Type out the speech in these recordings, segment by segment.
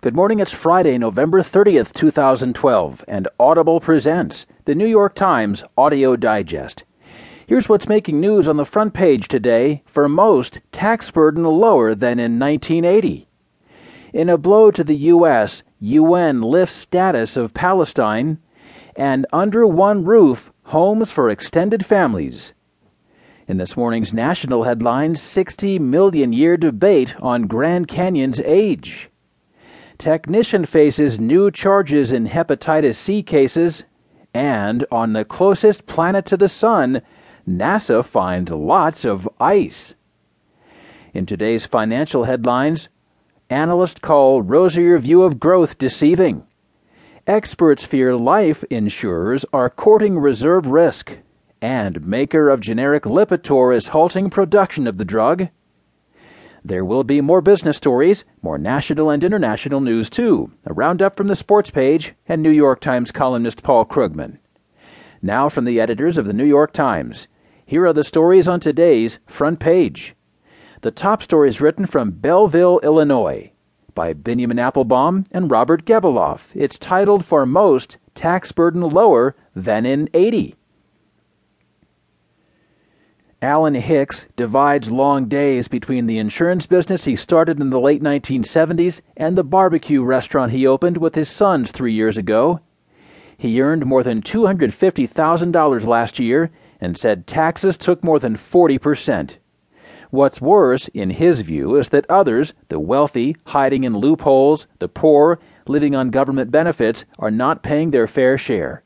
Good morning, it's Friday, November 30th, 2012, and Audible presents the New York Times Audio Digest. Here's what's making news on the front page today for most, tax burden lower than in 1980. In a blow to the U.S., UN lifts status of Palestine, and under one roof, homes for extended families. In this morning's national headlines, 60 million year debate on Grand Canyon's age. Technician faces new charges in hepatitis C cases. And on the closest planet to the Sun, NASA finds lots of ice. In today's financial headlines, analysts call rosier view of growth deceiving. Experts fear life insurers are courting reserve risk. And maker of generic Lipitor is halting production of the drug. There will be more business stories, more national and international news too. A roundup from the sports page and New York Times columnist Paul Krugman. Now from the editors of the New York Times. Here are the stories on today's front page. The top story is written from Belleville, Illinois, by Benjamin Appelbaum and Robert Gebeloff. It's titled For Most Tax Burden Lower Than in 80. Alan Hicks divides long days between the insurance business he started in the late 1970s and the barbecue restaurant he opened with his sons three years ago. He earned more than $250,000 last year and said taxes took more than 40%. What's worse, in his view, is that others, the wealthy, hiding in loopholes, the poor, living on government benefits, are not paying their fair share.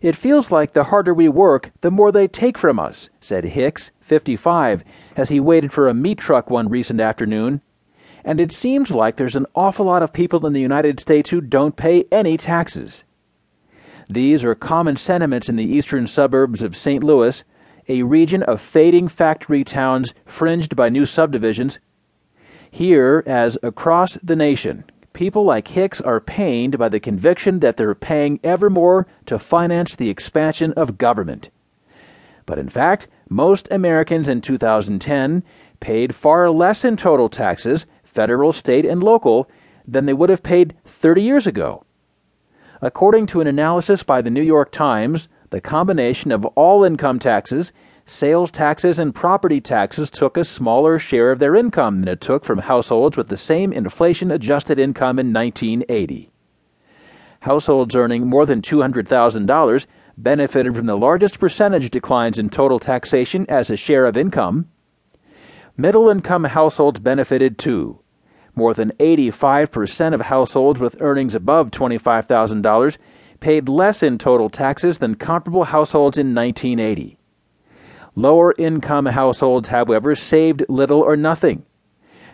It feels like the harder we work, the more they take from us, said Hicks, 55, as he waited for a meat truck one recent afternoon. And it seems like there's an awful lot of people in the United States who don't pay any taxes. These are common sentiments in the eastern suburbs of St. Louis, a region of fading factory towns fringed by new subdivisions. Here, as across the nation, people like Hicks are pained by the conviction that they're paying ever more to finance the expansion of government. But in fact, most Americans in 2010 paid far less in total taxes, federal, state, and local, than they would have paid 30 years ago. According to an analysis by the New York Times, the combination of all income taxes sales taxes and property taxes took a smaller share of their income than it took from households with the same inflation adjusted income in 1980. Households earning more than $200,000 benefited from the largest percentage declines in total taxation as a share of income. Middle income households benefited too. More than 85% of households with earnings above $25,000 paid less in total taxes than comparable households in 1980. Lower income households, however, saved little or nothing.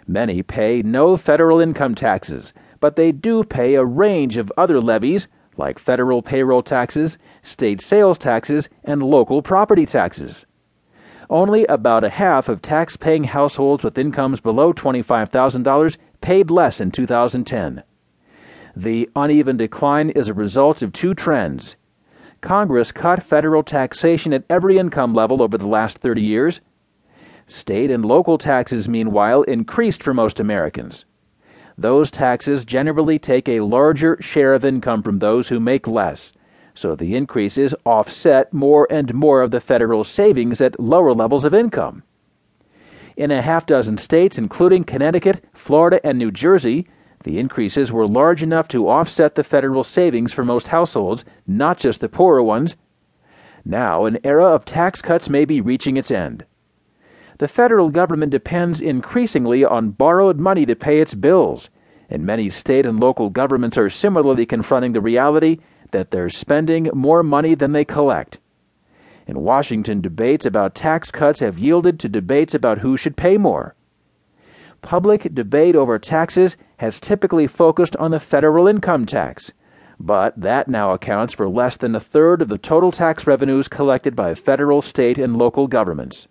Many pay no federal income taxes, but they do pay a range of other levies like federal payroll taxes, state sales taxes, and local property taxes. Only about a half of tax paying households with incomes below $25,000 paid less in 2010. The uneven decline is a result of two trends Congress cut federal taxation at every income level over the last 30 years. State and local taxes, meanwhile, increased for most Americans. Those taxes generally take a larger share of income from those who make less, so the increases offset more and more of the federal savings at lower levels of income. In a half dozen states, including Connecticut, Florida, and New Jersey, the increases were large enough to offset the federal savings for most households, not just the poorer ones. Now, an era of tax cuts may be reaching its end. The federal government depends increasingly on borrowed money to pay its bills, and many state and local governments are similarly confronting the reality that they're spending more money than they collect. In Washington, debates about tax cuts have yielded to debates about who should pay more. Public debate over taxes has typically focused on the federal income tax, but that now accounts for less than a third of the total tax revenues collected by federal, state, and local governments.